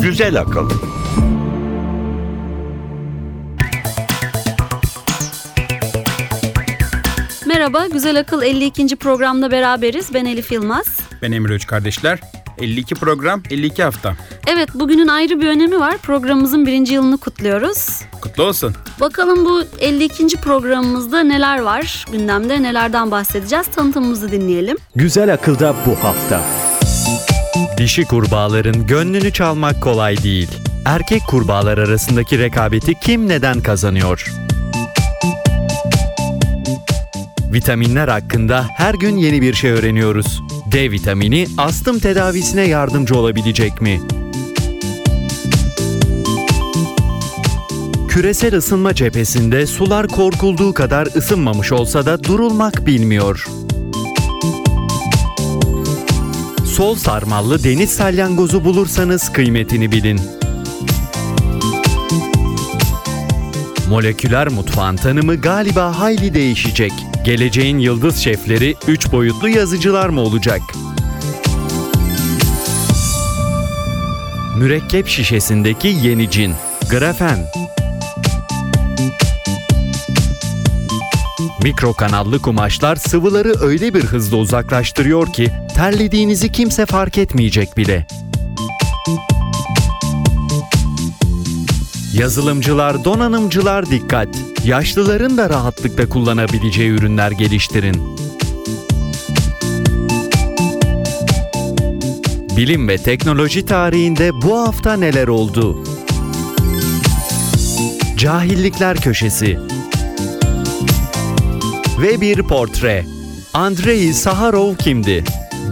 Güzel akıl. Merhaba, Güzel Akıl 52. programda beraberiz. Ben Elif Yılmaz. Ben Emre Üç kardeşler. 52 program, 52 hafta. Evet, bugünün ayrı bir önemi var. Programımızın birinci yılını kutluyoruz. Kutlu olsun. Bakalım bu 52. programımızda neler var? Gündemde nelerden bahsedeceğiz? Tanıtımımızı dinleyelim. Güzel akılda bu hafta. Dişi kurbağaların gönlünü çalmak kolay değil. Erkek kurbağalar arasındaki rekabeti kim neden kazanıyor? Vitaminler hakkında her gün yeni bir şey öğreniyoruz. D vitamini astım tedavisine yardımcı olabilecek mi? Küresel ısınma cephesinde sular korkulduğu kadar ısınmamış olsa da durulmak bilmiyor. Sol sarmallı deniz salyangozu bulursanız kıymetini bilin. Moleküler mutfağın tanımı galiba hayli değişecek. Geleceğin yıldız şefleri 3 boyutlu yazıcılar mı olacak? Mürekkep şişesindeki yeni cin, grafen. Mikro kanallı kumaşlar sıvıları öyle bir hızla uzaklaştırıyor ki terlediğinizi kimse fark etmeyecek bile. Yazılımcılar, donanımcılar dikkat. Yaşlıların da rahatlıkla kullanabileceği ürünler geliştirin. Bilim ve teknoloji tarihinde bu hafta neler oldu? Cahillikler Köşesi ve bir portre. Andrei Saharov kimdi?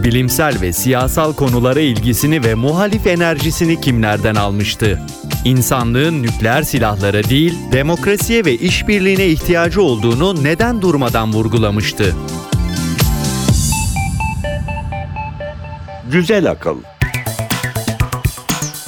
Bilimsel ve siyasal konulara ilgisini ve muhalif enerjisini kimlerden almıştı? İnsanlığın nükleer silahlara değil, demokrasiye ve işbirliğine ihtiyacı olduğunu neden durmadan vurgulamıştı? Güzel akıl.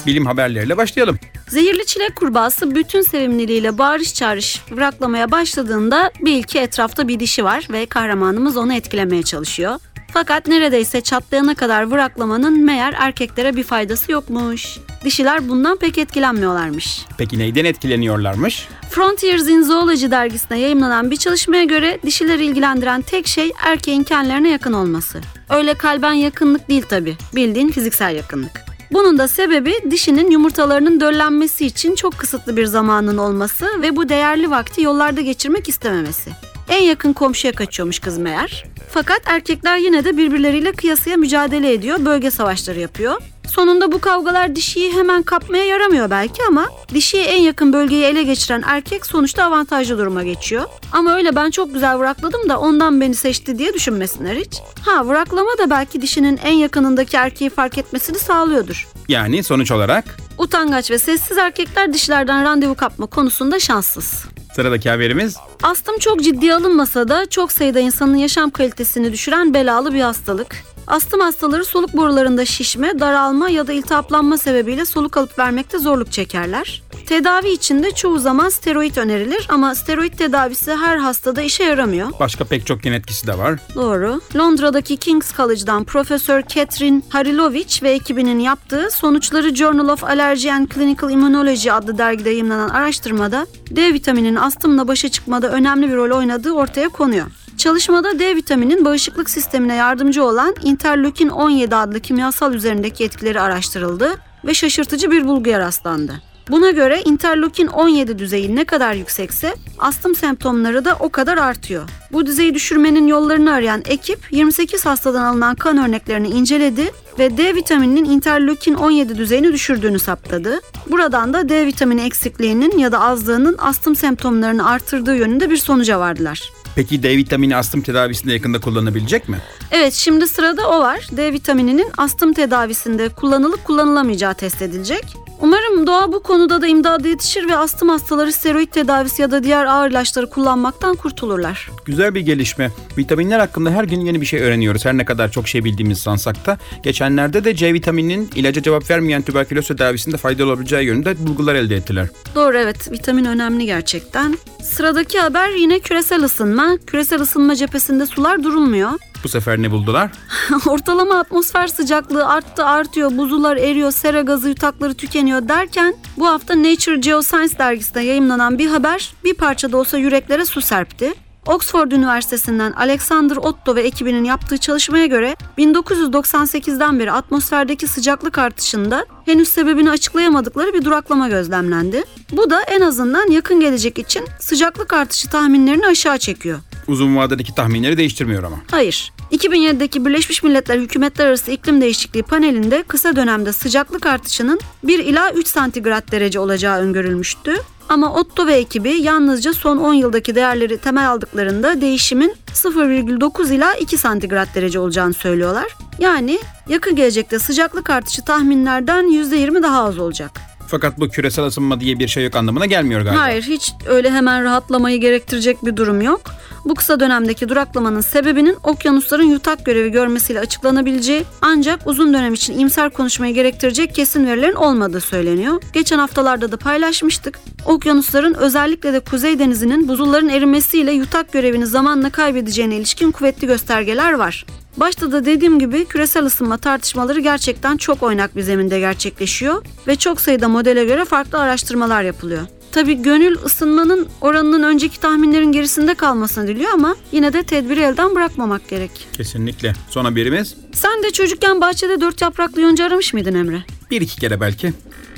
Bilim haberleriyle başlayalım. Zehirli çilek kurbağası bütün sevimliliğiyle bağırış çağırış bıraklamaya başladığında bil ki etrafta bir dişi var ve kahramanımız onu etkilemeye çalışıyor. Fakat neredeyse çatlayana kadar vıraklamanın meğer erkeklere bir faydası yokmuş. Dişiler bundan pek etkilenmiyorlarmış. Peki neyden etkileniyorlarmış? Frontiers in Zoology dergisine yayımlanan bir çalışmaya göre dişileri ilgilendiren tek şey erkeğin kendilerine yakın olması. Öyle kalben yakınlık değil tabi, bildiğin fiziksel yakınlık. Bunun da sebebi dişinin yumurtalarının döllenmesi için çok kısıtlı bir zamanın olması ve bu değerli vakti yollarda geçirmek istememesi. En yakın komşuya kaçıyormuş kız meğer. Fakat erkekler yine de birbirleriyle kıyasıya mücadele ediyor, bölge savaşları yapıyor. Sonunda bu kavgalar dişiyi hemen kapmaya yaramıyor belki ama dişiye en yakın bölgeyi ele geçiren erkek sonuçta avantajlı duruma geçiyor. Ama öyle ben çok güzel vurakladım da ondan beni seçti diye düşünmesinler hiç. Ha vuraklama da belki dişinin en yakınındaki erkeği fark etmesini sağlıyordur. Yani sonuç olarak Utangaç ve sessiz erkekler dişlerden randevu kapma konusunda şanssız. sıradaki haberimiz Astım çok ciddiye alınmasa da çok sayıda insanın yaşam kalitesini düşüren belalı bir hastalık. Astım hastaları soluk borularında şişme, daralma ya da iltihaplanma sebebiyle soluk alıp vermekte zorluk çekerler. Tedavi için de çoğu zaman steroid önerilir ama steroid tedavisi her hastada işe yaramıyor. başka pek çok yan etkisi de var. Doğru. Londra'daki King's College'dan Profesör Catherine Harilovic ve ekibinin yaptığı sonuçları Journal of Allergy and Clinical Immunology adlı dergide yayımlanan araştırmada D vitamininin astımla başa çıkmada önemli bir rol oynadığı ortaya konuyor. Çalışmada D vitaminin bağışıklık sistemine yardımcı olan interleukin 17 adlı kimyasal üzerindeki etkileri araştırıldı ve şaşırtıcı bir bulguya rastlandı. Buna göre interleukin 17 düzeyi ne kadar yüksekse astım semptomları da o kadar artıyor. Bu düzeyi düşürmenin yollarını arayan ekip 28 hastadan alınan kan örneklerini inceledi ve D vitamininin interleukin 17 düzeyini düşürdüğünü saptadı. Buradan da D vitamini eksikliğinin ya da azlığının astım semptomlarını artırdığı yönünde bir sonuca vardılar. Peki D vitamini astım tedavisinde yakında kullanabilecek mi? Evet şimdi sırada o var. D vitamininin astım tedavisinde kullanılıp kullanılamayacağı test edilecek. Umarım doğa bu konuda da imdada yetişir ve astım hastaları steroid tedavisi ya da diğer ağır ilaçları kullanmaktan kurtulurlar. Güzel bir gelişme. Vitaminler hakkında her gün yeni bir şey öğreniyoruz. Her ne kadar çok şey bildiğimiz sansak da. Geçenlerde de C vitamininin ilaca cevap vermeyen tüberküloz tedavisinde faydalı olabileceği yönünde bulgular elde ettiler. Doğru evet vitamin önemli gerçekten. Sıradaki haber yine küresel ısınma. Küresel ısınma cephesinde sular durulmuyor. Bu sefer ne buldular? Ortalama atmosfer sıcaklığı arttı artıyor, buzullar eriyor, sera gazı yutakları tükeniyor derken bu hafta Nature Geoscience dergisinde yayımlanan bir haber bir parça da olsa yüreklere su serpti. Oxford Üniversitesi'nden Alexander Otto ve ekibinin yaptığı çalışmaya göre 1998'den beri atmosferdeki sıcaklık artışında henüz sebebini açıklayamadıkları bir duraklama gözlemlendi. Bu da en azından yakın gelecek için sıcaklık artışı tahminlerini aşağı çekiyor. Uzun vadedeki tahminleri değiştirmiyor ama. Hayır. 2007'deki Birleşmiş Milletler Hükümetler Arası İklim Değişikliği panelinde kısa dönemde sıcaklık artışının 1 ila 3 santigrat derece olacağı öngörülmüştü. Ama Otto ve ekibi yalnızca son 10 yıldaki değerleri temel aldıklarında değişimin 0,9 ila 2 santigrat derece olacağını söylüyorlar. Yani yakın gelecekte sıcaklık artışı tahminlerden %20 daha az olacak. Fakat bu küresel ısınma diye bir şey yok anlamına gelmiyor galiba. Hayır hiç öyle hemen rahatlamayı gerektirecek bir durum yok. Bu kısa dönemdeki duraklamanın sebebinin okyanusların yutak görevi görmesiyle açıklanabileceği ancak uzun dönem için imsar konuşmayı gerektirecek kesin verilerin olmadığı söyleniyor. Geçen haftalarda da paylaşmıştık. Okyanusların özellikle de Kuzey Denizi'nin buzulların erimesiyle yutak görevini zamanla kaybedeceğine ilişkin kuvvetli göstergeler var. Başta da dediğim gibi küresel ısınma tartışmaları gerçekten çok oynak bir zeminde gerçekleşiyor ve çok sayıda modele göre farklı araştırmalar yapılıyor. Tabi gönül ısınmanın oranının önceki tahminlerin gerisinde kalmasını diliyor ama yine de tedbiri elden bırakmamak gerek. Kesinlikle. Son haberimiz Sen de çocukken bahçede dört yapraklı yonca aramış mıydın Emre? bir iki kere belki.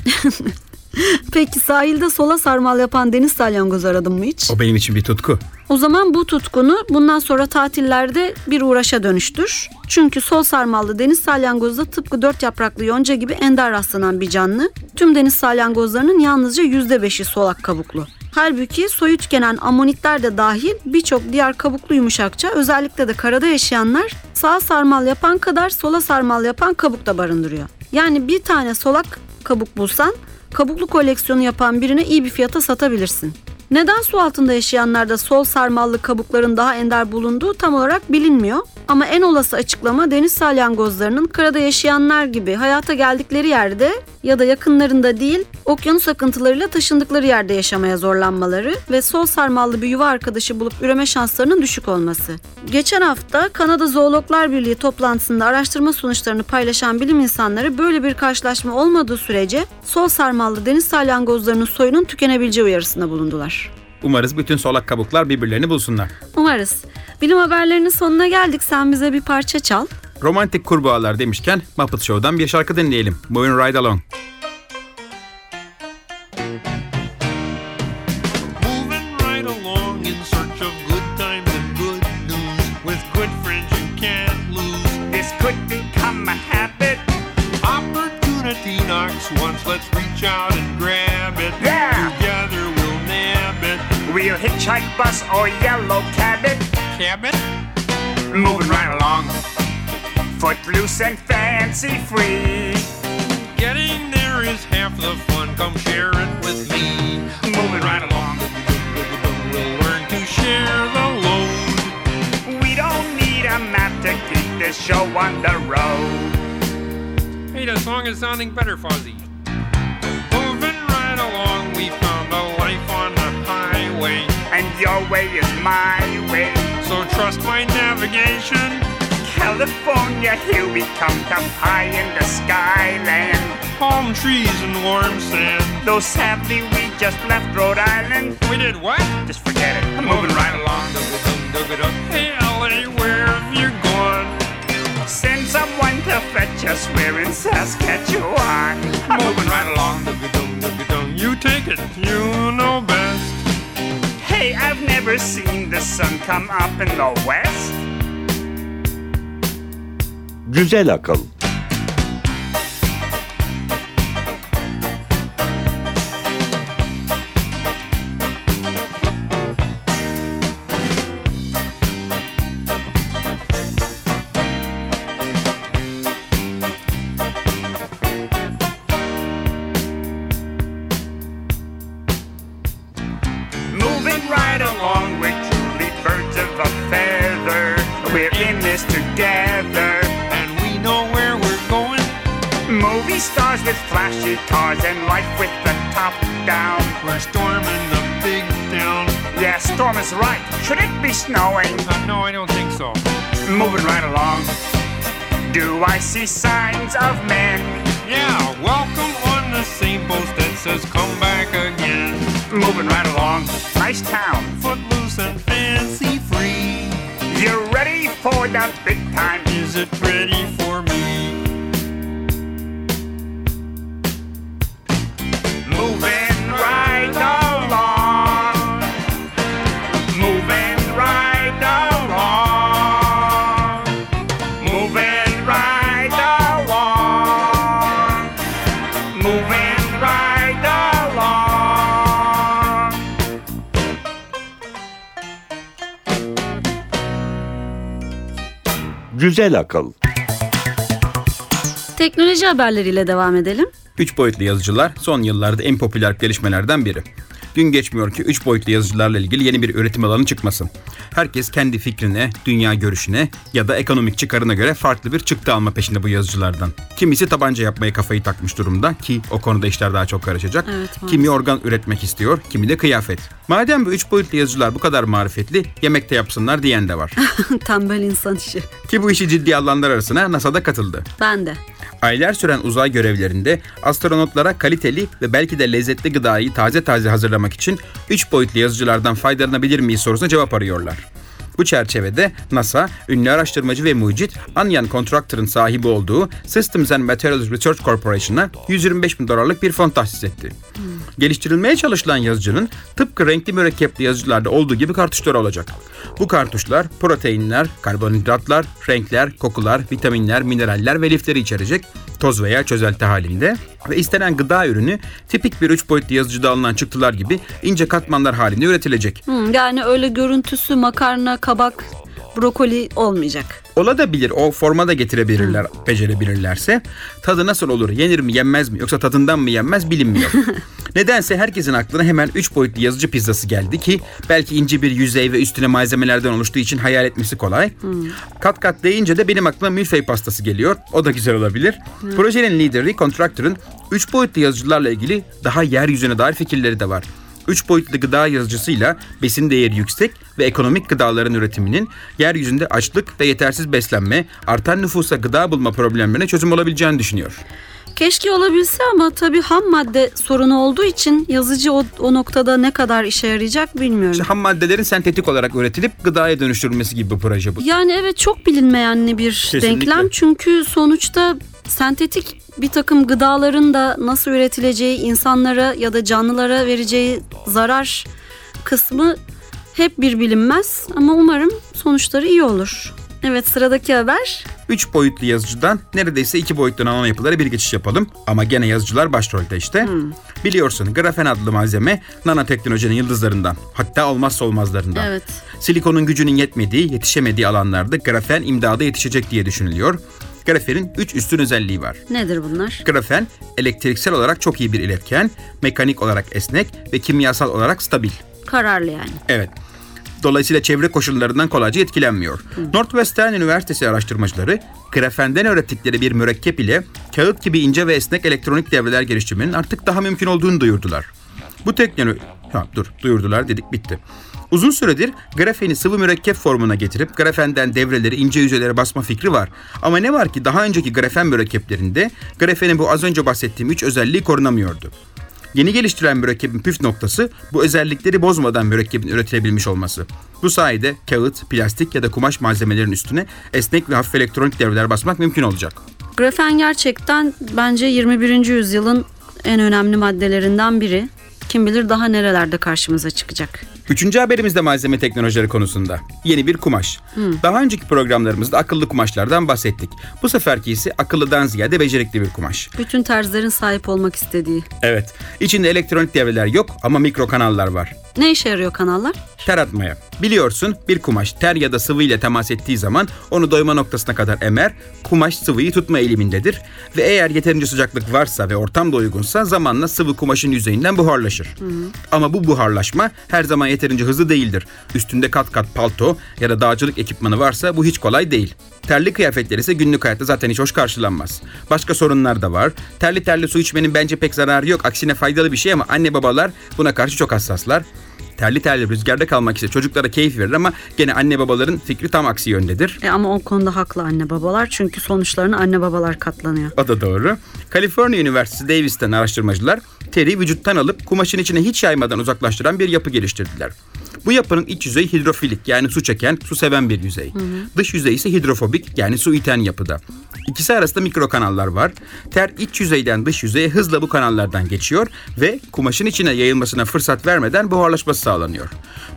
Peki sahilde sola sarmal yapan deniz salyangozu aradın mı hiç? O benim için bir tutku. O zaman bu tutkunu bundan sonra tatillerde bir uğraşa dönüştür. Çünkü sol sarmallı deniz salyangozu da tıpkı dört yapraklı yonca gibi ender rastlanan bir canlı. Tüm deniz salyangozlarının yalnızca %5'i solak kabuklu. Halbuki soyu tükenen amonitler de dahil birçok diğer kabuklu yumuşakça özellikle de karada yaşayanlar sağ sarmal yapan kadar sola sarmal yapan kabuk da barındırıyor. Yani bir tane solak kabuk bulsan kabuklu koleksiyonu yapan birine iyi bir fiyata satabilirsin. Neden su altında yaşayanlarda sol sarmallı kabukların daha ender bulunduğu tam olarak bilinmiyor. Ama en olası açıklama deniz salyangozlarının karada yaşayanlar gibi hayata geldikleri yerde ya da yakınlarında değil, okyanus akıntılarıyla taşındıkları yerde yaşamaya zorlanmaları ve sol sarmallı bir yuva arkadaşı bulup üreme şanslarının düşük olması. Geçen hafta Kanada Zoologlar Birliği toplantısında araştırma sonuçlarını paylaşan bilim insanları böyle bir karşılaşma olmadığı sürece sol sarmallı deniz salyangozlarının soyunun tükenebileceği uyarısında bulundular. Umarız bütün solak kabuklar birbirlerini bulsunlar. Umarız. Bilim haberlerinin sonuna geldik. Sen bize bir parça çal. Romantik kurbağalar demişken Muppet Show'dan bir şarkı dinleyelim. Moving Right Along. Moving right along in search of good times and good news. With good friends you can't lose. This could become a habit. Opportunity knocks once, let's reach out and grab it. Yeah. Together we'll nab it. We'll hitchhike, bus, or yellow cab it. Cabot? Moving right along. Footloose and fancy free. Getting there is half the fun. Come share it with me. Moving right along. We'll learn to share the load. We don't need a map to keep this show on the road. Hey, the song is sounding better, Fuzzy. Moving right along, we found a life on the highway. And your way is my way. So trust my navigation. California, here we come, come high in the skyland. Palm trees and warm sand. Though sadly we just left Rhode Island, We did what? just forget it. I'm moving right along. Hey, LA, where have you gone? Send someone to fetch us. We're in Saskatchewan. I'm moving right along. You take it, you know best. Hey, I've never seen the sun come up in the west. güzel akıl. Moving right along. Energy and life with the top down. We're storming the big town. Yeah, storm is right. Should it be snowing? Uh, no, I don't think so. Moving right along. Do I see signs of men? Yeah, welcome on the same post that says come back again. Moving right along. Nice town. Footloose and fancy free. You're ready for the big time? Is it ready Güzel akıl. Teknoloji haberleriyle devam edelim. Üç boyutlu yazıcılar son yıllarda en popüler gelişmelerden biri. Gün geçmiyor ki üç boyutlu yazıcılarla ilgili yeni bir üretim alanı çıkmasın. Herkes kendi fikrine, dünya görüşüne ya da ekonomik çıkarına göre farklı bir çıktı alma peşinde bu yazıcılardan. Kimisi tabanca yapmaya kafayı takmış durumda ki o konuda işler daha çok karışacak. Evet, kimi organ üretmek istiyor, kimi de kıyafet. Madem bu üç boyutlu yazıcılar bu kadar marifetli, yemekte yapsınlar diyen de var. Tembel insan işi. ki bu işi ciddiye alanlar arasına NASA'da katıldı. Ben de. Aylar süren uzay görevlerinde astronotlara kaliteli ve belki de lezzetli gıdayı taze taze hazırlamak için 3 boyutlu yazıcılardan faydalanabilir miyiz sorusuna cevap arıyorlar. Bu çerçevede NASA, ünlü araştırmacı ve mucit Anyan Contractor'ın sahibi olduğu Systems and Materials Research Corporation'a 125 bin dolarlık bir fon tahsis etti. Geliştirilmeye çalışılan yazıcının tıpkı renkli mürekkepli yazıcılarda olduğu gibi kartuşları olacak. Bu kartuşlar proteinler, karbonhidratlar, renkler, kokular, vitaminler, mineraller ve lifleri içerecek toz veya çözelti halinde ve istenen gıda ürünü tipik bir üç boyutlu yazıcıda alınan çıktılar gibi ince katmanlar halinde üretilecek. Hmm, yani öyle görüntüsü makarna, kabak, brokoli olmayacak. Ola da bilir o forma da getirebilirler becerebilirlerse. Tadı nasıl olur yenir mi yenmez mi yoksa tadından mı yenmez bilinmiyor. Nedense herkesin aklına hemen 3 boyutlu yazıcı pizzası geldi ki belki ince bir yüzey ve üstüne malzemelerden oluştuğu için hayal etmesi kolay. Kat kat deyince de benim aklıma milföy pastası geliyor. O da güzel olabilir. Projenin lideri Contractor'ın 3 boyutlu yazıcılarla ilgili daha yeryüzüne dair fikirleri de var. 3 boyutlu gıda yazıcısıyla besin değeri yüksek ve ekonomik gıdaların üretiminin yeryüzünde açlık ve yetersiz beslenme, artan nüfusa gıda bulma problemlerine çözüm olabileceğini düşünüyor. Keşke olabilse ama tabii ham madde sorunu olduğu için yazıcı o, o noktada ne kadar işe yarayacak bilmiyorum. İşte ham maddelerin sentetik olarak üretilip gıdaya dönüştürülmesi gibi bir proje bu. Yani evet çok bilinmeyenli bir Kesinlikle. denklem çünkü sonuçta sentetik bir takım gıdaların da nasıl üretileceği, insanlara ya da canlılara vereceği zarar kısmı hep bir bilinmez ama umarım sonuçları iyi olur. Evet sıradaki haber 3 boyutlu yazıcıdan neredeyse 2 boyutlu nano yapılara bir geçiş yapalım. Ama gene yazıcılar başrolde işte. Biliyorsun grafen adlı malzeme nanoteknolojinin yıldızlarından. Hatta olmazsa olmazlarından. Evet. Silikonun gücünün yetmediği, yetişemediği alanlarda grafen imdada yetişecek diye düşünülüyor. Grafenin 3 üstün özelliği var. nedir bunlar? Grafen elektriksel olarak çok iyi bir iletken, mekanik olarak esnek ve kimyasal olarak stabil. Kararlı yani. Evet. Dolayısıyla çevre koşullarından kolayca etkilenmiyor. Northwestern Üniversitesi araştırmacıları grafenden öğrettikleri bir mürekkep ile kağıt gibi ince ve esnek elektronik devreler geliştirmenin artık daha mümkün olduğunu duyurdular. Bu teknoloji... Ha, dur duyurdular dedik bitti. Uzun süredir grafeni sıvı mürekkep formuna getirip grafenden devreleri ince yüzeylere basma fikri var. Ama ne var ki daha önceki grafen mürekkeplerinde grafenin bu az önce bahsettiğim üç özelliği korunamıyordu. Yeni geliştirilen mürekkebin püf noktası bu özellikleri bozmadan mürekkebin üretilebilmiş olması. Bu sayede kağıt, plastik ya da kumaş malzemelerin üstüne esnek ve hafif elektronik devreler basmak mümkün olacak. Grafen gerçekten bence 21. yüzyılın en önemli maddelerinden biri. Kim bilir daha nerelerde karşımıza çıkacak. Üçüncü haberimiz de malzeme teknolojileri konusunda. Yeni bir kumaş. Daha önceki programlarımızda akıllı kumaşlardan bahsettik. Bu seferki ise akıllıdan ziyade becerikli bir kumaş. Bütün terzilerin sahip olmak istediği. Evet. İçinde elektronik devreler yok ama mikro kanallar var. Ne işe yarıyor kanallar? Ter atmaya. Biliyorsun bir kumaş ter ya da sıvı ile temas ettiği zaman onu doyma noktasına kadar emer, kumaş sıvıyı tutma eğilimindedir. Ve eğer yeterince sıcaklık varsa ve ortam da uygunsa zamanla sıvı kumaşın yüzeyinden buharlaşır. Ama bu buharlaşma her zaman yeterince yeterince hızlı değildir. Üstünde kat kat palto ya da dağcılık ekipmanı varsa bu hiç kolay değil. Terli kıyafetler ise günlük hayatta zaten hiç hoş karşılanmaz. Başka sorunlar da var. Terli terli su içmenin bence pek zararı yok. Aksine faydalı bir şey ama anne babalar buna karşı çok hassaslar. Terli terli rüzgarda kalmak ise çocuklara keyif verir ama gene anne babaların fikri tam aksi yöndedir. E ama o konuda haklı anne babalar çünkü sonuçlarına anne babalar katlanıyor. O da doğru. Kaliforniya Üniversitesi Davis'ten araştırmacılar teri vücuttan alıp kumaşın içine hiç yaymadan uzaklaştıran bir yapı geliştirdiler. Bu yapının iç yüzeyi hidrofilik yani su çeken, su seven bir yüzey. Dış yüzeyi ise hidrofobik yani su iten yapıda. İkisi arasında mikro kanallar var. Ter iç yüzeyden dış yüzeye hızla bu kanallardan geçiyor ve kumaşın içine yayılmasına fırsat vermeden buharlaşması sağlanıyor.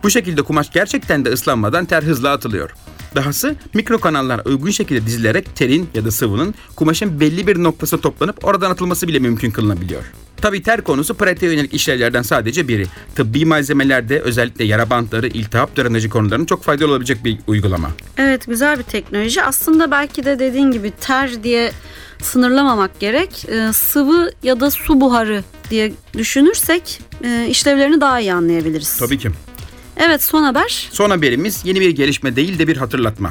Bu şekilde kumaş gerçekten de ıslanmadan ter hızla atılıyor. Dahası mikro kanallar uygun şekilde dizilerek terin ya da sıvının kumaşın belli bir noktasına toplanıp oradan atılması bile mümkün kılınabiliyor. Tabi ter konusu pratiğe yönelik işlevlerden sadece biri. Tıbbi malzemelerde özellikle yara bantları, iltihap drenajı konularının çok faydalı olabilecek bir uygulama. Evet güzel bir teknoloji. Aslında belki de dediğin gibi ter diye sınırlamamak gerek. Ee, sıvı ya da su buharı diye düşünürsek e, işlevlerini daha iyi anlayabiliriz. Tabii ki. Evet son haber. Son haberimiz yeni bir gelişme değil de bir hatırlatma.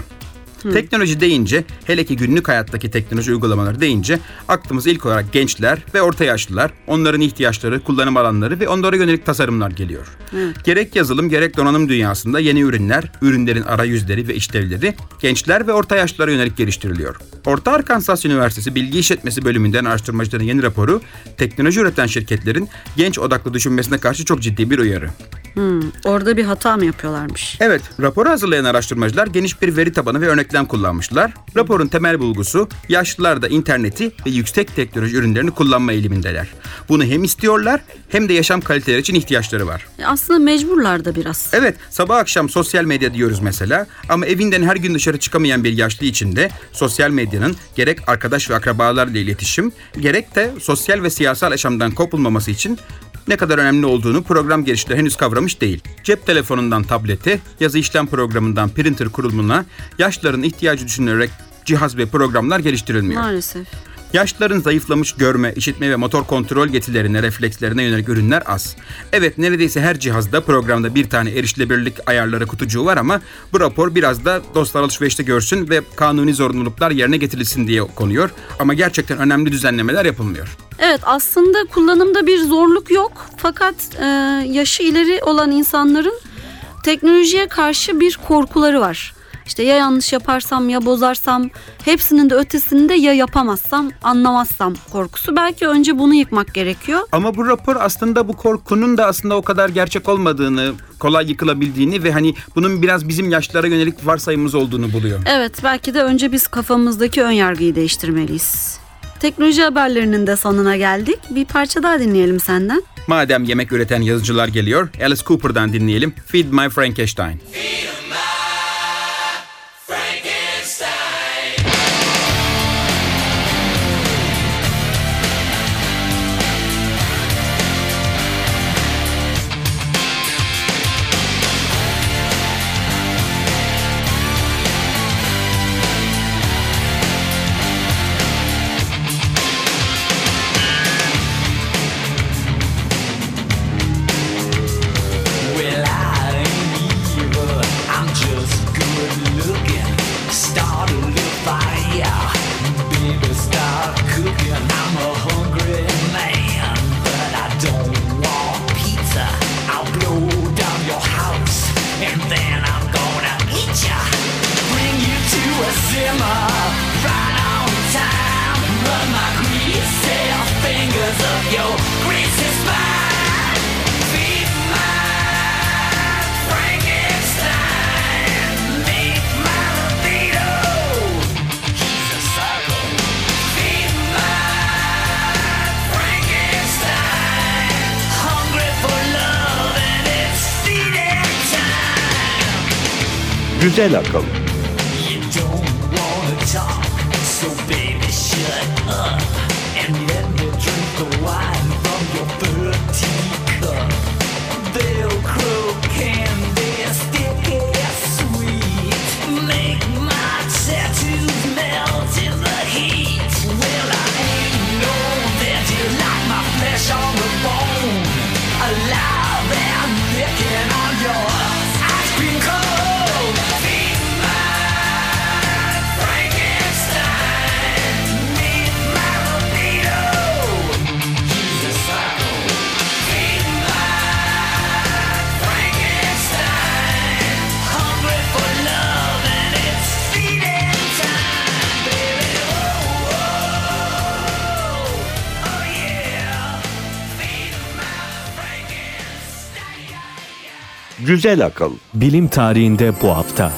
Teknoloji deyince, hele ki günlük hayattaki teknoloji uygulamaları deyince aklımıza ilk olarak gençler ve orta yaşlılar, onların ihtiyaçları, kullanım alanları ve onlara yönelik tasarımlar geliyor. Gerek yazılım gerek donanım dünyasında yeni ürünler, ürünlerin arayüzleri ve işlevleri gençler ve orta yaşlılara yönelik geliştiriliyor. Orta Arkansas Üniversitesi Bilgi İşletmesi bölümünden araştırmacıların yeni raporu, teknoloji üreten şirketlerin genç odaklı düşünmesine karşı çok ciddi bir uyarı. Orada bir hata mı yapıyorlarmış? Evet, raporu hazırlayan araştırmacılar geniş bir veri tabanı ve örneklem kullanmışlar. Raporun temel bulgusu, yaşlılar da interneti ve yüksek teknoloji ürünlerini kullanma eğilimindeler. Bunu hem istiyorlar hem de yaşam kaliteleri için ihtiyaçları var. E, Aslında mecburlar da biraz. Evet, sabah akşam sosyal medya diyoruz mesela ama evinden her gün dışarı çıkamayan bir yaşlı için de sosyal medyanın gerek arkadaş ve akrabalarla iletişim, gerek de sosyal ve siyasal yaşamdan kopulmaması için ne kadar önemli olduğunu program geliştiricileri henüz kavramış değil. Cep telefonundan tablete, yazı işlem programından printer kurulumuna yaşlıların ihtiyacı düşünülerek cihaz ve programlar geliştirilmiyor. Maalesef. Yaşlıların zayıflamış görme, işitme ve motor kontrol yetilerine, reflekslerine yönelik ürünler az. Evet neredeyse her cihazda programda bir tane erişilebilirlik ayarları kutucuğu var ama bu rapor biraz da dostlar alışverişte görsün ve kanuni zorunluluklar yerine getirilsin diye konuyor. Ama gerçekten önemli düzenlemeler yapılmıyor. Evet aslında kullanımda bir zorluk yok. Fakat e, yaşı ileri olan insanların teknolojiye karşı bir korkuları var. İşte ya yanlış yaparsam ya bozarsam hepsinin de ötesinde ya yapamazsam anlamazsam korkusu. Belki önce bunu yıkmak gerekiyor. Ama bu rapor aslında bu korkunun da aslında o kadar gerçek olmadığını, kolay yıkılabildiğini ve hani bunun biraz bizim yaşlara yönelik varsayımımız olduğunu buluyor. Evet belki de önce biz kafamızdaki ön yargıyı değiştirmeliyiz. Teknoloji haberlerinin de sonuna geldik. Bir parça daha dinleyelim senden. Madem yemek üreten yazıcılar geliyor, Alice Cooper'dan dinleyelim. Feed My Frankenstein. Well, ceļa. Kam. Güzel akıl. Bilim tarihinde bu hafta.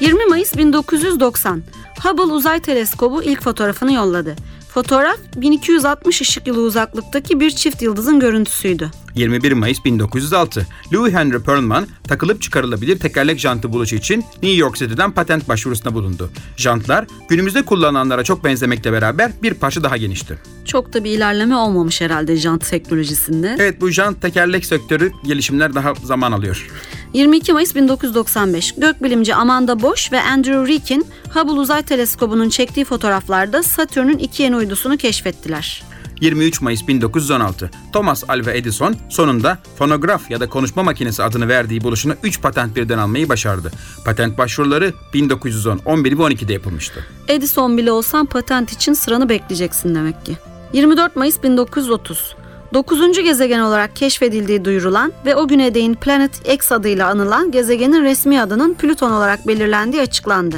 20 Mayıs 1990. Hubble Uzay Teleskobu ilk fotoğrafını yolladı. Fotoğraf 1260 ışık yılı uzaklıktaki bir çift yıldızın görüntüsüydü. 21 Mayıs 1906. Louis Henry Perlman takılıp çıkarılabilir tekerlek jantı buluşu için New York City'den patent başvurusunda bulundu. Jantlar günümüzde kullanılanlara çok benzemekle beraber bir parça daha genişti. Çok da bir ilerleme olmamış herhalde jant teknolojisinde. Evet bu jant tekerlek sektörü gelişimler daha zaman alıyor. 22 Mayıs 1995 gökbilimci Amanda Bosch ve Andrew Rickin Hubble Uzay Teleskobu'nun çektiği fotoğraflarda Satürn'ün iki yeni uydusunu keşfettiler. 23 Mayıs 1916. Thomas Alva Edison sonunda fonograf ya da konuşma makinesi adını verdiği buluşuna 3 patent birden almayı başardı. Patent başvuruları 1910, 11 ve 12'de yapılmıştı. Edison bile olsan patent için sıranı bekleyeceksin demek ki. 24 Mayıs 1930 9. gezegen olarak keşfedildiği duyurulan ve o güne değin Planet X adıyla anılan gezegenin resmi adının Plüton olarak belirlendiği açıklandı.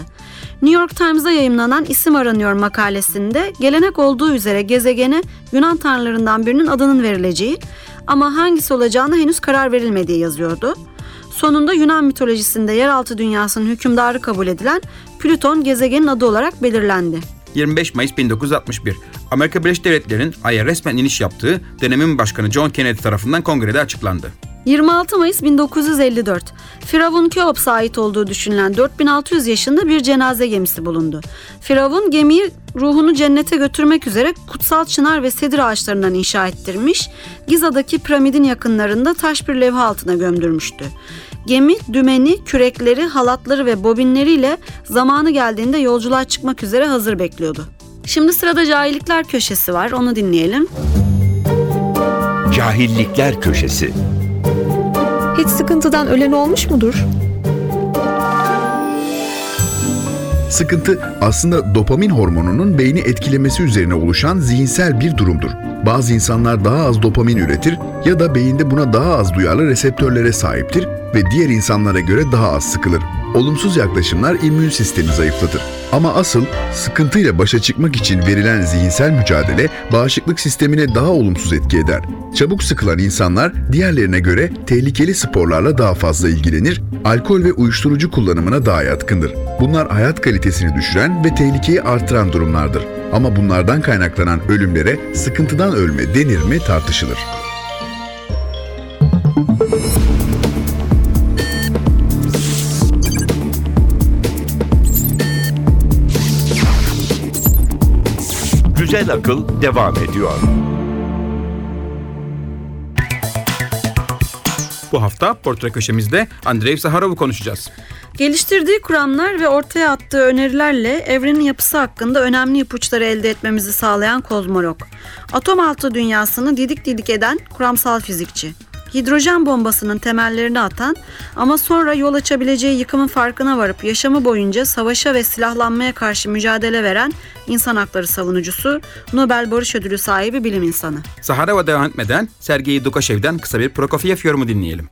New York Times'da yayımlanan isim aranıyor makalesinde gelenek olduğu üzere gezegene Yunan tanrılarından birinin adının verileceği ama hangisi olacağına henüz karar verilmediği yazıyordu. Sonunda Yunan mitolojisinde yeraltı dünyasının hükümdarı kabul edilen Plüton gezegenin adı olarak belirlendi. 25 Mayıs 1961. Amerika Birleşik Devletleri'nin Ay'a resmen iniş yaptığı dönemin başkanı John Kennedy tarafından kongrede açıklandı. 26 Mayıs 1954. Firavun Keops'a ait olduğu düşünülen 4600 yaşında bir cenaze gemisi bulundu. Firavun gemiyi ruhunu cennete götürmek üzere kutsal çınar ve sedir ağaçlarından inşa ettirmiş, Giza'daki piramidin yakınlarında taş bir levha altına gömdürmüştü. Gemi dümeni, kürekleri, halatları ve bobinleriyle zamanı geldiğinde yolculuğa çıkmak üzere hazır bekliyordu. Şimdi sırada cahillikler köşesi var, onu dinleyelim. Cahillikler Köşesi. Hiç sıkıntıdan ölen olmuş mudur? Sıkıntı aslında dopamin hormonunun beyni etkilemesi üzerine oluşan zihinsel bir durumdur. Bazı insanlar daha az dopamin üretir ya da beyinde buna daha az duyarlı reseptörlere sahiptir ve diğer insanlara göre daha az sıkılır. Olumsuz yaklaşımlar immün sistemi zayıflatır. Ama asıl sıkıntıyla başa çıkmak için verilen zihinsel mücadele bağışıklık sistemine daha olumsuz etki eder. Çabuk sıkılan insanlar diğerlerine göre tehlikeli sporlarla daha fazla ilgilenir, alkol ve uyuşturucu kullanımına daha yatkındır. Bunlar hayat kalitesini düşüren ve tehlikeyi artıran durumlardır. Ama bunlardan kaynaklanan ölümlere sıkıntıdan ölme denir mi tartışılır. Güzel akıl devam ediyor. Bu hafta portre köşemizde Andrei Saharov'u konuşacağız. Geliştirdiği kuramlar ve ortaya attığı önerilerle evrenin yapısı hakkında önemli ipuçları elde etmemizi sağlayan kozmolog. Atom altı dünyasını didik didik eden kuramsal fizikçi. Hidrojen bombasının temellerini atan ama sonra yol açabileceği yıkımın farkına varıp yaşamı boyunca savaşa ve silahlanmaya karşı mücadele veren insan hakları savunucusu, Nobel Barış Ödülü sahibi bilim insanı. Saharova devam etmeden Sergei Dukashev'den kısa bir Prokofiev yorumu dinleyelim.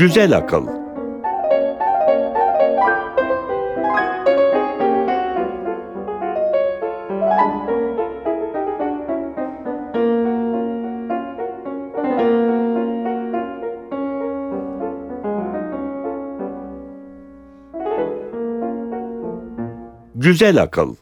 Güzel akıl. Güzel akıl.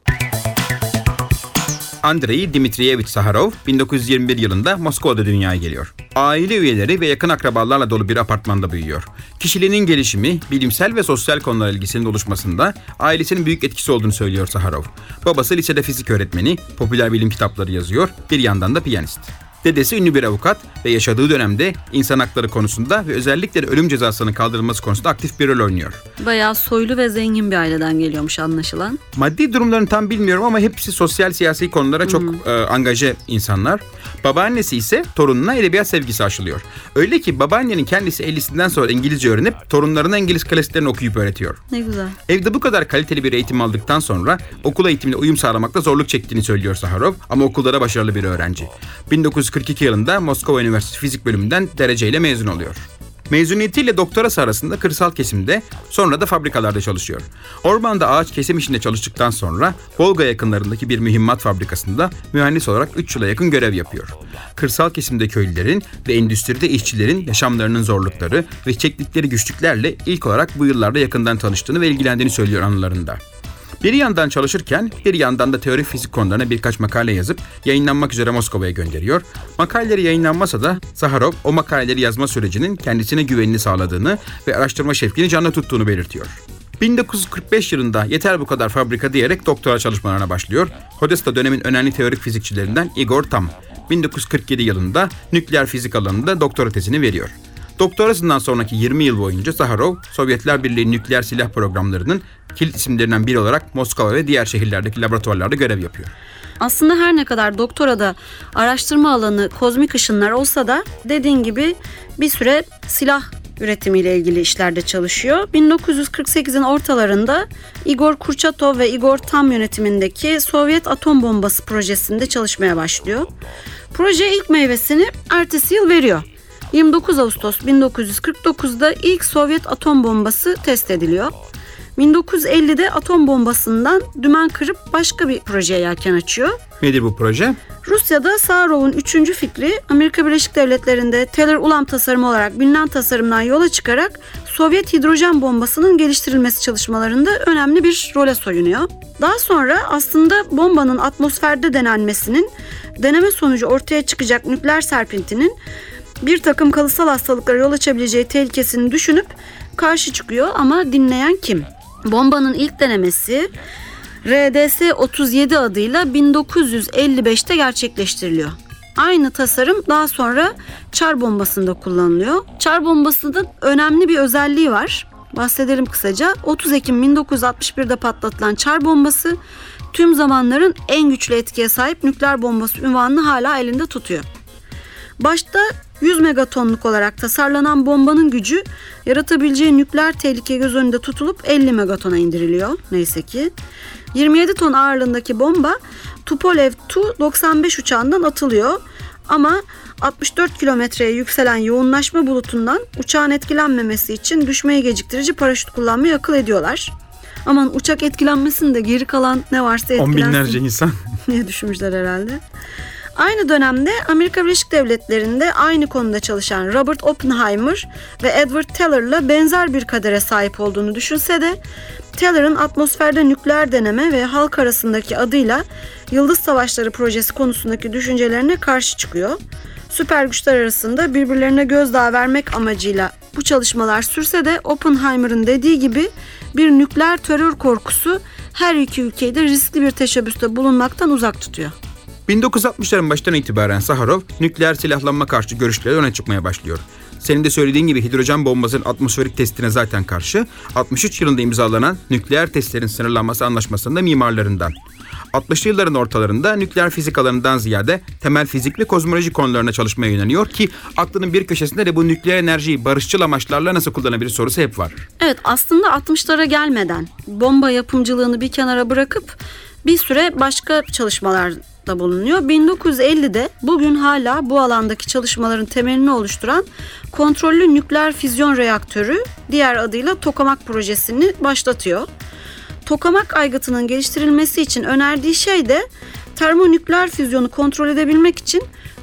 Andrei Dmitriyevich Saharov 1921 yılında Moskova'da dünyaya geliyor. Aile üyeleri ve yakın akrabalarla dolu bir apartmanda büyüyor. Kişiliğinin gelişimi, bilimsel ve sosyal konular ilgisinin oluşmasında ailesinin büyük etkisi olduğunu söylüyor Saharov. Babası lisede fizik öğretmeni, popüler bilim kitapları yazıyor, bir yandan da piyanist. Dedesi ünlü bir avukat ve yaşadığı dönemde insan hakları konusunda ve özellikle de ölüm cezasının kaldırılması konusunda aktif bir rol oynuyor. Bayağı soylu ve zengin bir aileden geliyormuş anlaşılan. Maddi durumlarını tam bilmiyorum ama hepsi sosyal siyasi konulara çok e, angaje insanlar. Babaannesi ise torununa edebiyat sevgisi aşılıyor. Öyle ki babaannenin kendisi 50'sinden sonra İngilizce öğrenip torunlarına İngiliz klasiklerini okuyup öğretiyor. Ne güzel. Evde bu kadar kaliteli bir eğitim aldıktan sonra okul eğitimine uyum sağlamakta zorluk çektiğini söylüyor Saharov ama okullara başarılı bir öğrenci. 1942 yılında Moskova Üniversitesi Fizik Bölümünden dereceyle mezun oluyor. Mezuniyetiyle doktorası arasında kırsal kesimde sonra da fabrikalarda çalışıyor. Ormanda ağaç kesim işinde çalıştıktan sonra Volga yakınlarındaki bir mühimmat fabrikasında mühendis olarak 3 yıla yakın görev yapıyor. Kırsal kesimde köylülerin ve endüstride işçilerin yaşamlarının zorlukları ve çektikleri güçlüklerle ilk olarak bu yıllarda yakından tanıştığını ve ilgilendiğini söylüyor anılarında. Bir yandan çalışırken bir yandan da teori fizik konularına birkaç makale yazıp yayınlanmak üzere Moskova'ya gönderiyor. Makaleleri yayınlanmasa da Zaharov o makaleleri yazma sürecinin kendisine güvenini sağladığını ve araştırma şevkini canlı tuttuğunu belirtiyor. 1945 yılında yeter bu kadar fabrika diyerek doktora çalışmalarına başlıyor. Hodesta dönemin önemli teorik fizikçilerinden Igor Tam. 1947 yılında nükleer fizik alanında doktora tezini veriyor. Doktorasından sonraki 20 yıl boyunca Zaharov, Sovyetler Birliği nükleer silah programlarının kilit isimlerinden biri olarak Moskova ve diğer şehirlerdeki laboratuvarlarda görev yapıyor. Aslında her ne kadar doktorada araştırma alanı kozmik ışınlar olsa da dediğin gibi bir süre silah üretimiyle ilgili işlerde çalışıyor. 1948'in ortalarında Igor Kurchatov ve Igor Tam yönetimindeki Sovyet atom bombası projesinde çalışmaya başlıyor. Proje ilk meyvesini ertesi yıl veriyor. 29 Ağustos 1949'da ilk Sovyet atom bombası test ediliyor. 1950'de atom bombasından dümen kırıp başka bir projeye yelken açıyor. Nedir bu proje? Rusya'da Saharov'un üçüncü fikri Amerika Birleşik Devletleri'nde Teller Ulam tasarımı olarak bilinen tasarımdan yola çıkarak Sovyet hidrojen bombasının geliştirilmesi çalışmalarında önemli bir role soyunuyor. Daha sonra aslında bombanın atmosferde denenmesinin deneme sonucu ortaya çıkacak nükleer serpintinin bir takım kalıtsal hastalıklara yol açabileceği tehlikesini düşünüp karşı çıkıyor ama dinleyen kim? Bombanın ilk denemesi RDS-37 adıyla 1955'te gerçekleştiriliyor. Aynı tasarım daha sonra çar bombasında kullanılıyor. Çar bombasının önemli bir özelliği var. Bahsedelim kısaca. 30 Ekim 1961'de patlatılan çar bombası tüm zamanların en güçlü etkiye sahip nükleer bombası ünvanını hala elinde tutuyor. Başta 100 megatonluk olarak tasarlanan bombanın gücü yaratabileceği nükleer tehlike göz önünde tutulup 50 megatona indiriliyor neyse ki. 27 ton ağırlığındaki bomba Tupolev Tu-95 uçağından atılıyor ama 64 kilometreye yükselen yoğunlaşma bulutundan uçağın etkilenmemesi için düşmeyi geciktirici paraşüt kullanmayı akıl ediyorlar. Aman uçak etkilenmesin de geri kalan ne varsa etkilensin. On binlerce insan. diye düşünmüşler herhalde. Aynı dönemde Amerika Birleşik Devletleri'nde aynı konuda çalışan Robert Oppenheimer ve Edward Teller'la benzer bir kadere sahip olduğunu düşünse de Teller'ın atmosferde nükleer deneme ve halk arasındaki adıyla Yıldız Savaşları projesi konusundaki düşüncelerine karşı çıkıyor. Süper güçler arasında birbirlerine gözdağı vermek amacıyla bu çalışmalar sürse de Oppenheimer'ın dediği gibi bir nükleer terör korkusu her iki ülkeyi de riskli bir teşebbüste bulunmaktan uzak tutuyor. 1960'ların baştan itibaren Saharov nükleer silahlanma karşı görüşleri öne çıkmaya başlıyor. Senin de söylediğin gibi hidrojen bombasının atmosferik testine zaten karşı 63 yılında imzalanan nükleer testlerin sınırlanması anlaşmasında mimarlarından. 60'lı yılların ortalarında nükleer fizik alanından ziyade temel fizik ve kozmoloji konularına çalışmaya yöneliyor ki aklının bir köşesinde de bu nükleer enerjiyi barışçıl amaçlarla nasıl kullanabilir sorusu hep var. Evet aslında 60'lara gelmeden bomba yapımcılığını bir kenara bırakıp bir süre başka çalışmalarda bulunuyor. 1950'de bugün hala bu alandaki çalışmaların temelini oluşturan kontrollü nükleer füzyon reaktörü diğer adıyla Tokamak projesini başlatıyor. Tokamak aygıtının geliştirilmesi için önerdiği şey de termonükleer füzyonu kontrol edebilmek için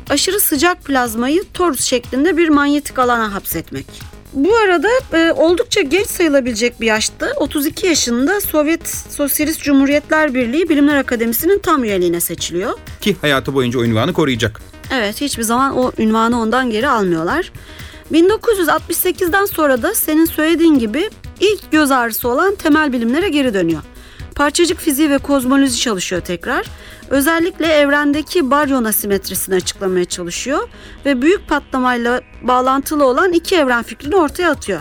aşırı sıcak plazmayı torus şeklinde bir manyetik alana hapsetmek. Bu arada e, oldukça geç sayılabilecek bir yaşta 32 yaşında Sovyet Sosyalist Cumhuriyetler Birliği Bilimler Akademisi'nin tam üyeliğine seçiliyor. Ki hayatı boyunca o ünvanı koruyacak. Evet hiçbir zaman o ünvanı ondan geri almıyorlar. 1968'den sonra da senin söylediğin gibi ilk göz ağrısı olan temel bilimlere geri dönüyor. Parçacık fiziği ve kozmoloji çalışıyor tekrar. Özellikle evrendeki baryon asimetrisini açıklamaya çalışıyor ve büyük patlamayla bağlantılı olan iki evren fikrini ortaya atıyor.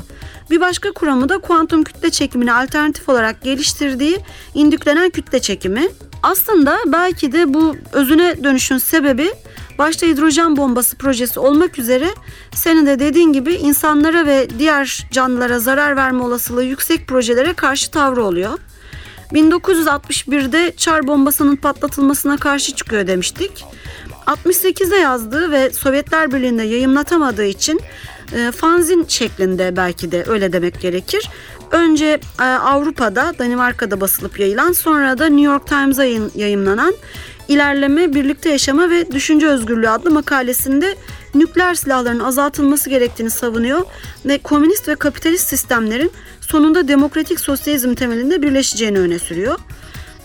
Bir başka kuramı da kuantum kütle çekimini alternatif olarak geliştirdiği indüklenen kütle çekimi. Aslında belki de bu özüne dönüşün sebebi başta hidrojen bombası projesi olmak üzere senin de dediğin gibi insanlara ve diğer canlılara zarar verme olasılığı yüksek projelere karşı tavrı oluyor. 1961'de çar bombasının patlatılmasına karşı çıkıyor demiştik. 68'de yazdığı ve Sovyetler Birliği'nde yayımlatamadığı için e, fanzin şeklinde belki de öyle demek gerekir. Önce e, Avrupa'da, Danimarka'da basılıp yayılan sonra da New York Times'a yayın, yayımlanan İlerleme, Birlikte Yaşama ve Düşünce Özgürlüğü adlı makalesinde nükleer silahların azaltılması gerektiğini savunuyor ve komünist ve kapitalist sistemlerin sonunda demokratik sosyalizm temelinde birleşeceğini öne sürüyor.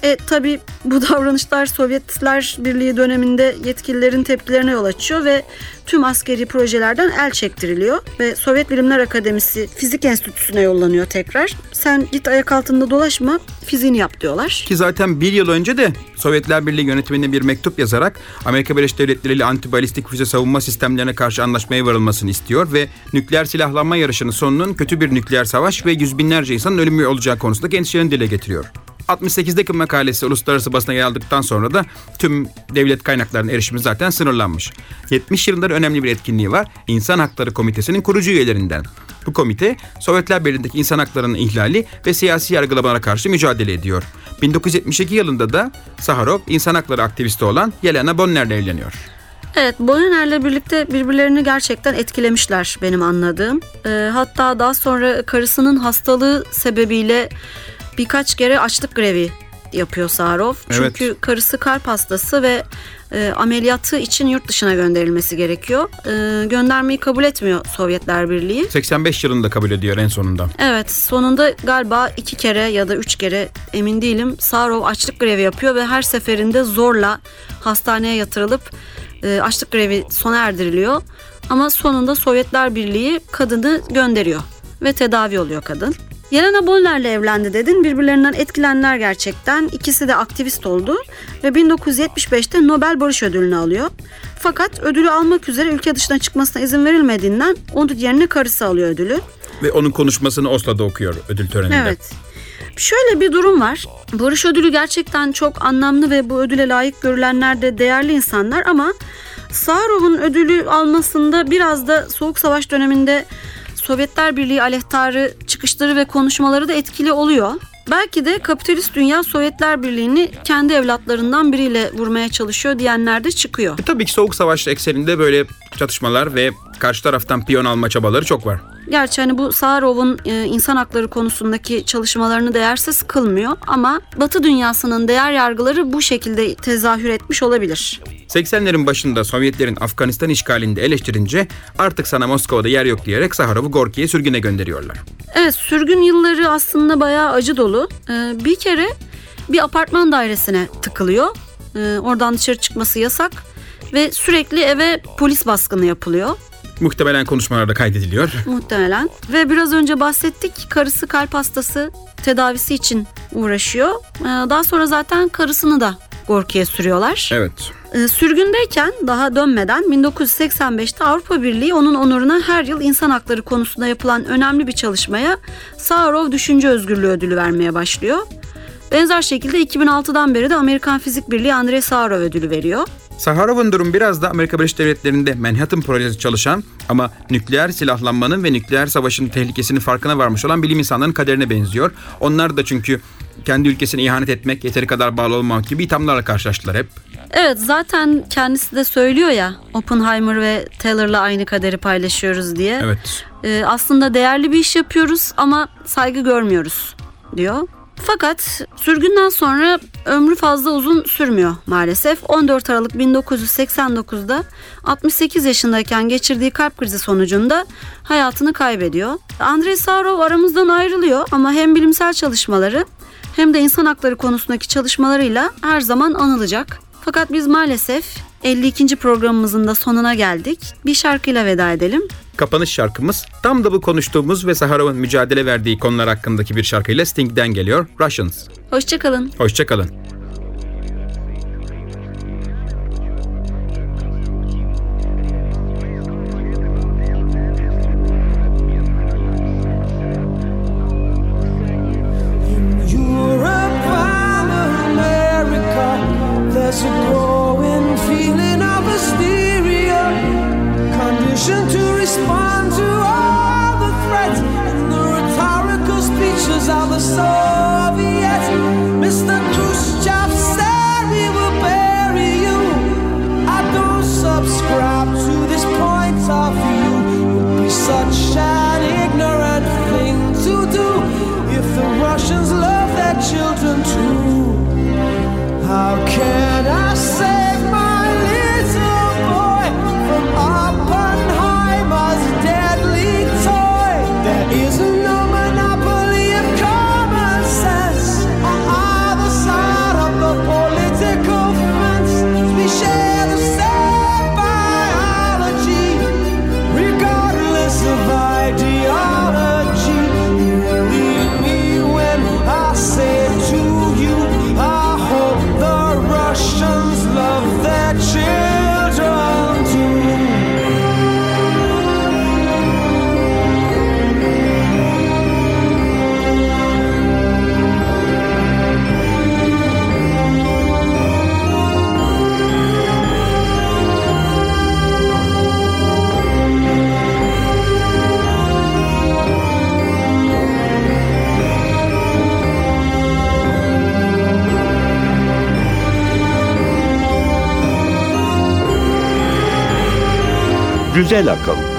E tabi bu davranışlar Sovyetler Birliği döneminde yetkililerin tepkilerine yol açıyor ve tüm askeri projelerden el çektiriliyor ve Sovyet Bilimler Akademisi Fizik Enstitüsü'ne yollanıyor tekrar. Sen git ayak altında dolaşma fiziğini yap diyorlar. Ki zaten bir yıl önce de Sovyetler Birliği yönetimine bir mektup yazarak Amerika Birleşik Devletleri ile antibalistik füze savunma sistemlerine karşı anlaşmaya varılmasını istiyor ve nükleer silahlanma yarışının sonunun kötü bir nükleer savaş ve yüz binlerce insanın ölümü olacağı konusunda endişelerini dile getiriyor. 68'deki makalesi uluslararası basına yer aldıktan sonra da tüm devlet kaynaklarına erişimi zaten sınırlanmış. 70 yılında da önemli bir etkinliği var. İnsan Hakları Komitesi'nin kurucu üyelerinden. Bu komite Sovyetler Birliği'ndeki insan haklarının ihlali ve siyasi yargılamalara karşı mücadele ediyor. 1972 yılında da Saharov insan hakları aktivisti olan Yelena Bonner'le evleniyor. Evet, Boyner'le birlikte birbirlerini gerçekten etkilemişler benim anladığım. E, hatta daha sonra karısının hastalığı sebebiyle birkaç kere açlık grevi yapıyor Sarov. Çünkü Evet. karısı kalp hastası ve e, ameliyatı için yurt dışına gönderilmesi gerekiyor. E, göndermeyi kabul etmiyor Sovyetler Birliği. 85 yılında kabul ediyor en sonunda. Evet sonunda galiba iki kere ya da üç kere emin değilim Sarov açlık grevi yapıyor ve her seferinde zorla hastaneye yatırılıp e, açlık grevi sona erdiriliyor. Ama sonunda Sovyetler Birliği kadını gönderiyor ve tedavi oluyor kadın. Yelena Bonner'le evlendi dedin. Birbirlerinden etkilenler gerçekten. İkisi de aktivist oldu ve 1975'te Nobel Barış Ödülünü alıyor. Fakat ödülü almak üzere ülke dışına çıkmasına izin verilmediğinden onun yerine karısı alıyor ödülü. Ve onun konuşmasını Oslo'da okuyor ödül töreninde. Evet. Şöyle bir durum var. Barış ödülü gerçekten çok anlamlı ve bu ödüle layık görülenler de değerli insanlar ama Saharov'un ödülü almasında biraz da Soğuk Savaş döneminde Sovyetler Birliği aleyhtarı çıkışları ve konuşmaları da etkili oluyor. Belki de kapitalist dünya Sovyetler Birliği'ni kendi evlatlarından biriyle vurmaya çalışıyor diyenler de çıkıyor. E tabii ki Soğuk Savaş ekseninde böyle çatışmalar ve karşı taraftan piyon alma çabaları çok var. Gerçi hani bu Saharov'un e, insan hakları konusundaki çalışmalarını değersiz kılmıyor ama Batı dünyasının değer yargıları bu şekilde tezahür etmiş olabilir. 80'lerin başında Sovyetlerin Afganistan işgalinde eleştirince artık sana Moskova'da yer yok diyerek Saharov'u Gorki'ye sürgüne gönderiyorlar. Evet sürgün yılları aslında bayağı acı dolu. Ee, bir kere bir apartman dairesine tıkılıyor. Ee, oradan dışarı çıkması yasak ve sürekli eve polis baskını yapılıyor. Muhtemelen konuşmalarda kaydediliyor. Muhtemelen. Ve biraz önce bahsettik karısı kalp hastası tedavisi için uğraşıyor. Ee, daha sonra zaten karısını da Gorki'ye sürüyorlar. Evet. Ee, Sürgündeyken daha dönmeden 1985'te Avrupa Birliği onun onuruna her yıl insan hakları konusunda yapılan önemli bir çalışmaya Saharov Düşünce Özgürlüğü ödülü vermeye başlıyor. Benzer şekilde 2006'dan beri de Amerikan Fizik Birliği Andrei Saharov ödülü veriyor. Saharov'un durum biraz da Amerika Birleşik Devletleri'nde Manhattan projesi çalışan ama nükleer silahlanmanın ve nükleer savaşın tehlikesinin farkına varmış olan bilim insanlarının kaderine benziyor. Onlar da çünkü kendi ülkesine ihanet etmek, yeteri kadar bağlı olmamak gibi ithamlarla karşılaştılar hep. Evet zaten kendisi de söylüyor ya Oppenheimer ve Taylor'la aynı kaderi paylaşıyoruz diye. Evet. Ee, aslında değerli bir iş yapıyoruz ama saygı görmüyoruz diyor. Fakat sürgünden sonra ömrü fazla uzun sürmüyor maalesef. 14 Aralık 1989'da 68 yaşındayken geçirdiği kalp krizi sonucunda hayatını kaybediyor. Andrei Saharov aramızdan ayrılıyor ama hem bilimsel çalışmaları hem de insan hakları konusundaki çalışmalarıyla her zaman anılacak. Fakat biz maalesef 52. programımızın da sonuna geldik. Bir şarkıyla veda edelim. Kapanış şarkımız tam da bu konuştuğumuz ve Saharov'un mücadele verdiği konular hakkındaki bir şarkıyla Sting'den geliyor. Russians. Hoşçakalın. Hoşçakalın. the song. güzel akıl.